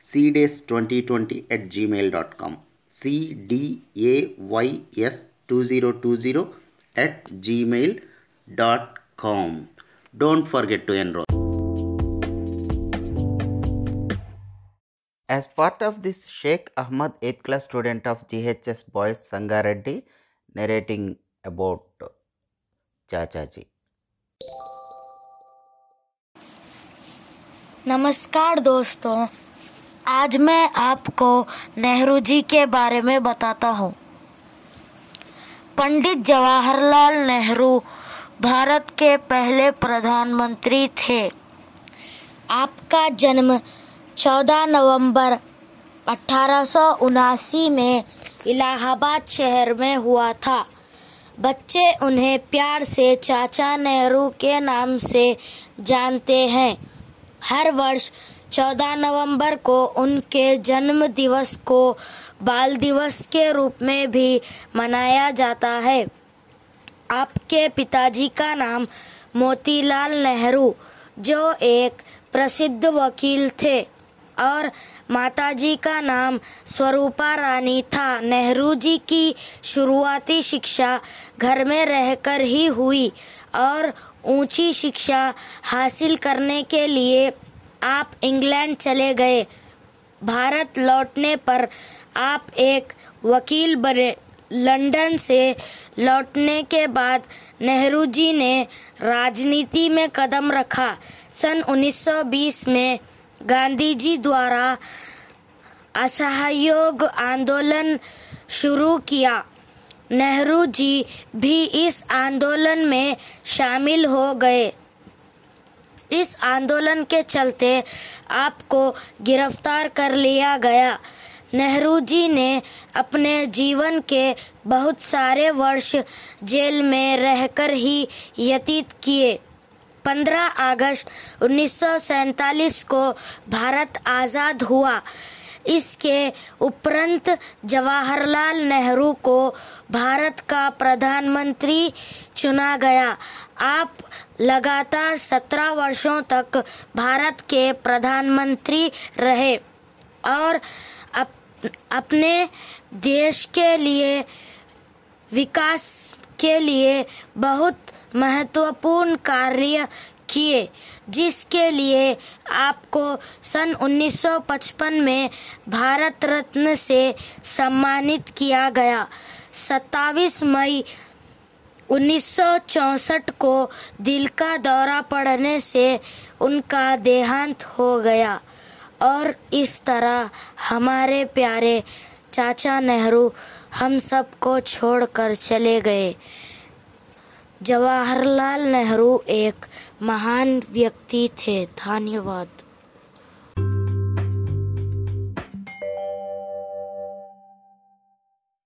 cdays2020 at gmail.com cdays2020 at gmail.com don't forget to enroll as part of this sheikh ahmad 8th class student of ghs boys sangareddy narrating about chachaji नमस्कार दोस्तों आज मैं आपको नेहरू जी के बारे में बताता हूँ। पंडित जवाहरलाल नेहरू भारत के पहले प्रधानमंत्री थे। आपका जन्म 14 नवंबर अठारह में इलाहाबाद शहर में हुआ था। बच्चे उन्हें प्यार से चाचा नेहरू के नाम से जानते हैं। हर वर्ष 14 नवंबर को उनके जन्म दिवस को बाल दिवस के रूप में भी मनाया जाता है। आपके पिताजी का नाम मोतीलाल नेहरू, जो एक प्रसिद्ध वकील थे, और माताजी का नाम स्वरूपा रानी था। नेहरू जी की शुरुआती शिक्षा घर में रहकर ही हुई, और ऊँची शिक्षा हासिल करने के लिए आप इंग्लैंड चले गए। भारत लौटने पर आप एक वकील बने। लंदन से लौटने के बाद नेहरू जी ने राजनीति में कदम रखा। सन 1920 में गांधी जी द्वारा असहयोग आंदोलन शुरू किया। नेहरू जी भी इस आंदोलन में शामिल हो गए। इस आंदोलन के चलते आपको गिरफ़्तार कर लिया गया। नेहरू जी ने अपने जीवन के बहुत सारे वर्ष जेल में रहकर ही यतीत किए। 15 अगस्त 1947 को भारत आज़ाद हुआ। इसके उपरांत जवाहरलाल नेहरू को भारत का प्रधानमंत्री चुना गया। आप लगातार सत्रह वर्षों तक भारत के प्रधानमंत्री रहे और अप, अपने देश के लिए विकास के लिए बहुत महत्वपूर्ण कार्य किए, जिसके लिए आपको सन 1955 में भारत रत्न से सम्मानित किया गया। 27 मई 1964 को दिल का दौरा पड़ने से उनका देहांत हो गया। और इस तरह हमारे प्यारे चाचा नेहरू हम सबको छोड़कर चले गए। जवाहरलाल नेहरू एक महान व्यक्ति थे। धन्यवाद।